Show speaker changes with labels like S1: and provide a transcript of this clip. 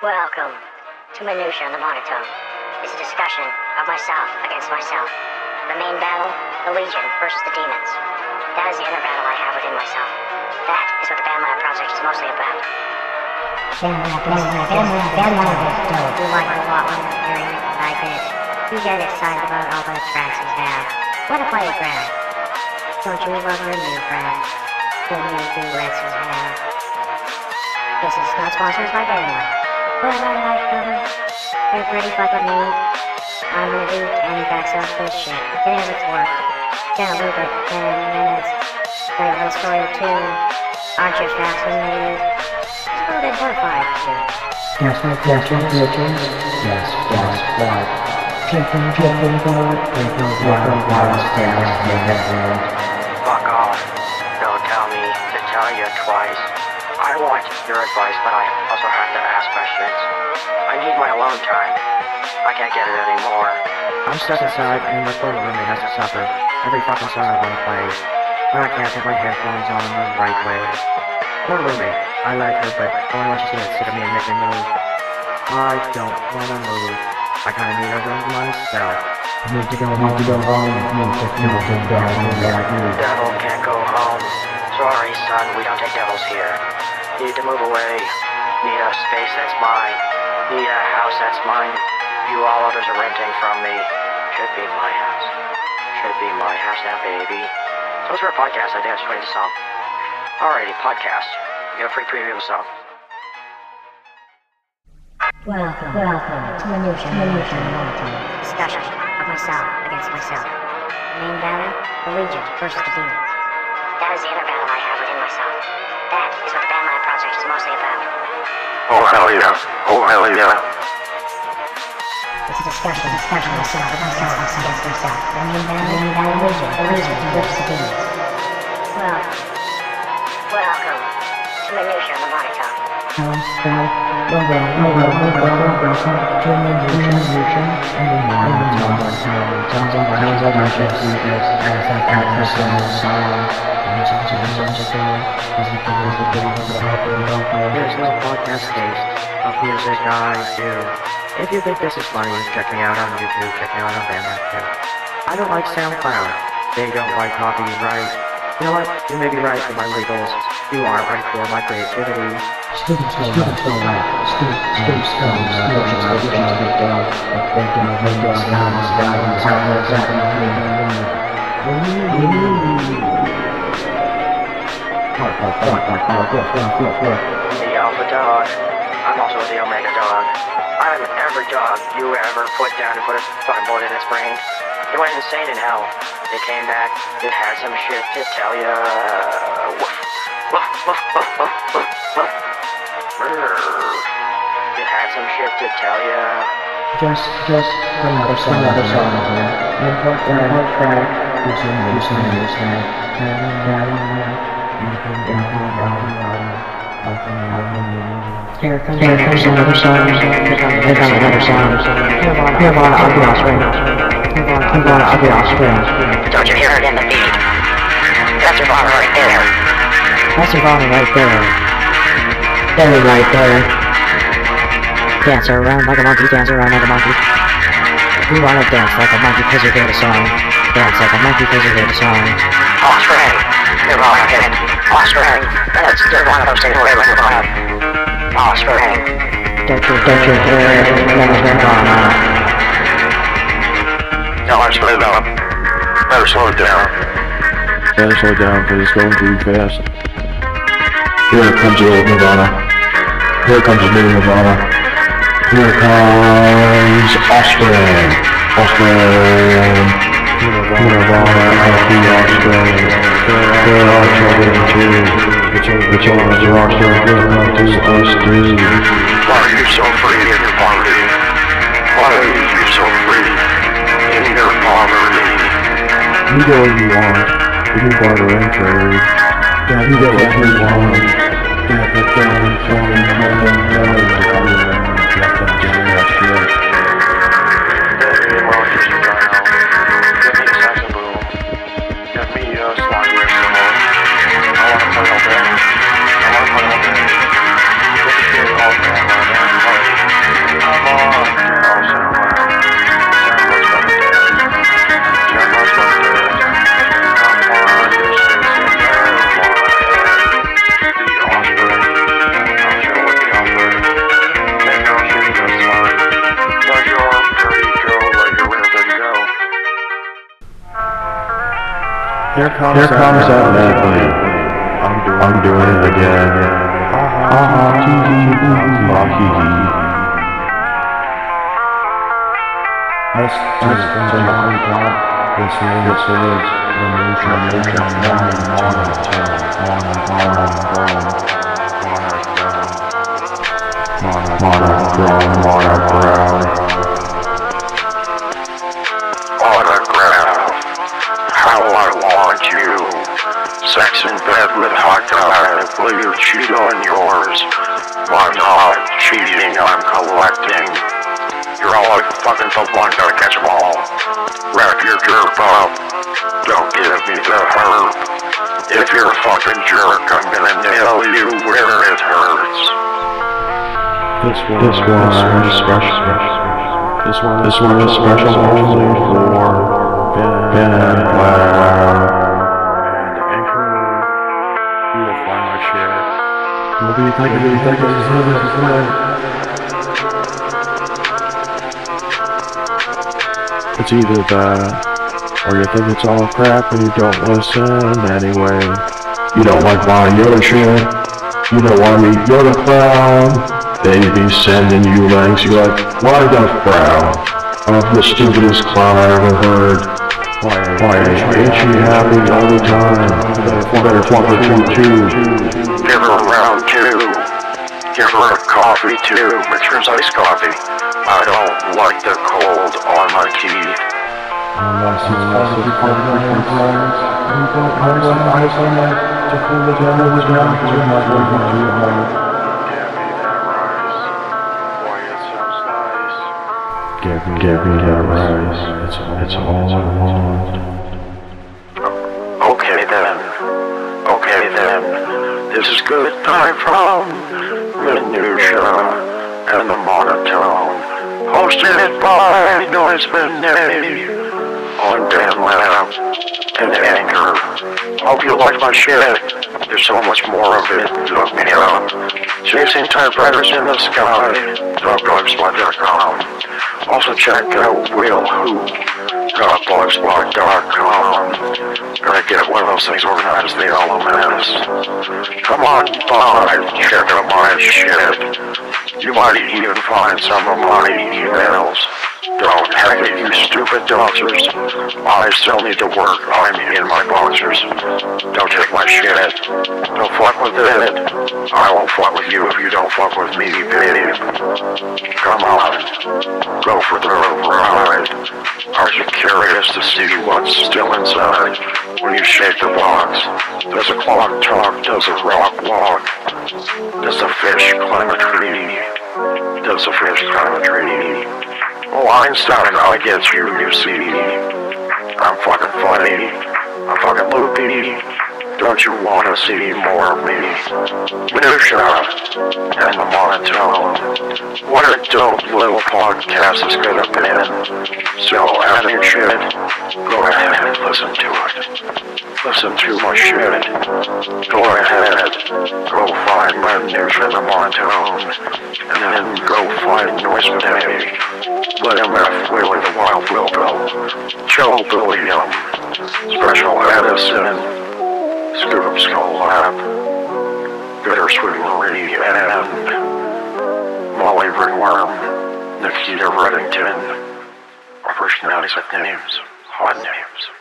S1: Welcome to Minutia on the Monotone. It's a discussion of myself against myself. The main battle, the Legion versus the demons. That is the inner battle I have within myself. That is what the Bandlab project is mostly about.
S2: Bandlab, Bandlab, Bandlab, Bandlab is. You like you're hearing it like. You get excited about all the tracks you have. What a play it, Brad. Don't you love your new friend? The new duets you have. This is not sponsored by Bandlab. But I like them. They're pretty fucking neat. I'm gonna do 10 tracks of this shit. It is its work. Gonna loop it 10 minutes. Great little story too. Aren't you fascinated? Just a little bit horrified too.
S3: Yes, yes, yes, yes, yes, yes, yes, yes. Chicken, chicken, bird, chicken, bird, wireless, wireless, wireless.
S4: Fuck off. Don't tell me to tell you twice. I want your advice, but I also have to ask questions. I need my alone time. I can't get it anymore.
S5: I'm stuck inside and my poor roommate has to suffer. Every fucking song I wanna play. But I can't put my headphones on the right way. Poor roommate. I like her, but only when she's gonna sit at me and make me move. I don't wanna move. I kinda need a room to myself.
S3: Need to go, need to go home, need to, need to go, need to
S4: Devil can't go home. Sorry, son, we don't take devils here. Need to move away. Need a space that's mine. Need a house that's mine. You all others are renting from me. Should be my house. Should be my house now, baby. So it's for a podcast. I think I just played the song. Alrighty, podcast. You have a free preview of the song.
S2: Welcome, welcome to Minutia, Minutia, Monotone. Discussion of myself against myself. Main battle, the Legion versus the demons.
S1: That is the inner battle I have within myself. That is what the Bandlab project is mostly about.
S4: Oh, hell yeah. Oh, hell yeah.
S2: It's a discussion, discussion of myself, myself, against myself. The main battle, the main battle, the Legion, the Legion versus the demons.
S1: Well, welcome to Minutia on
S5: music I do. If you think this is funny, check me out on YouTube, check me out on Bandlab too. I don't like SoundCloud. They don't like copyright. You know what? You may be right for my legals. You aren't right for my creativity.
S3: Thinking of windows,
S4: The alpha dog. I'm also the omega dog. I'm every dog you ever put down and put a fucking bullet in its brain. It went insane in hell. It came back. It had some shit to tell ya. Woof. Woof, woof, woof, woof, woof, woof. It had some shit to tell ya.
S3: Just, just another song, another song here. Input that I track, using, using, using, turning down, input down, here comes, here comes another song, here comes, here comes another song. Offspring. Nirvana, Nirvana, I'll be offspring.
S1: Don't you hear it in the beat? That's your bar right there.
S3: That's Nirvana right there. There, right there. Dance around like a monkey, dance around like a monkey. We wanna dance like a monkey cause you hear the song. Dance like a monkey cause you hear the song.
S1: Offspring. You're wrong again. Offspring. That's you're one of those things where we're going. Offspring.
S3: Don't you, don't you hear it? Never Nirvana.
S4: No, I'm slow down. Better slow it down.
S6: Better slow down because it's going too fast. Here comes your old Nirvana. Here comes your new Nirvana. Here comes Offspring. Offspring. Nirvana, happy Offspring. There are children too. The children are still good enough to us too.
S4: Why are you so free in your poverty? Why are you so free in your poverty?
S6: You get what you want. You can and trade. You get what you want. Here comes, Here comes that. I'm doing, I'm doing it again. Ha ha hee hee ha hee hee. This is the Honeypot. This is, this is the nation, nation, morning, morning, morning, morning, morning, morning, morning, brown, morning, brown.
S7: autograph. Want you. Sex in bed with hot guy. Will you cheat on yours? I'm not cheating, I'm collecting. You're all like fucking for one, gotta catch 'em all. Wrap your jerk up. Don't give me the herb. If you're a fucking jerk, I'm gonna nail you where it hurts.
S6: This one, this one is special. This one, this one is special only for Ben and It's either that, or you think it's all crap and you don't listen anyway. You don't like my Yoda shit. You don't want me Yoda clown. They be sending you links. You're like, why the frown? I'm the stupidest clown I ever heard. Why, why ain't she happy all the time? Better fuck her too, too.
S7: Give Give her a coffee too. Sure it's iced coffee. I don't like the cold on my teeth.
S6: Unless it's positive carbon friends, and put ice on ice on that to cool the temperature down to my boyfriend to home. Give me, give me that rice. It's all, it's all I want.
S7: Okay then. Okay then. This is good time from Minutia and the Monotone. Hosted by Noise Benet on Bandlab and Anchor. Hope you like my shit. There's so much more of it. Look me up. Chasing typewriters in the sky. Dogblogspot.com. Also check out Will Who. blogspot.com. Gonna get one of those things organized, the LMS. Come on out my shit. You might even find some of my emails. Don't hack it, you stupid doxers. I still need to work. I'm in my boxers. Don't take my shit. Don't fuck with it. I won't fuck with you if you don't fuck with me, babe. Come on. Go for the ride. Are you curious to see what's still inside? When you shake the box, does a clock talk? Does a rock walk? Does a fish climb a tree? Does a fish climb a tree? Oh, I get you, you see. I'm fucking funny. I'm fucking loopy. Don't you wanna see more of me? Minutia and the monotone. What a dope little podcast could have been. So, having shit, go ahead and listen to it. Listen to my shit. Go ahead. Go find Minutia and the monotone. And then go find Noise Day. Willie the Wild Wilco. Joe Billiam. Special Edison. Scoop Skull Lab. Bittersweet Marie and Molly Ringworm. Nikita Reddington. Our personalities with names. Hot names.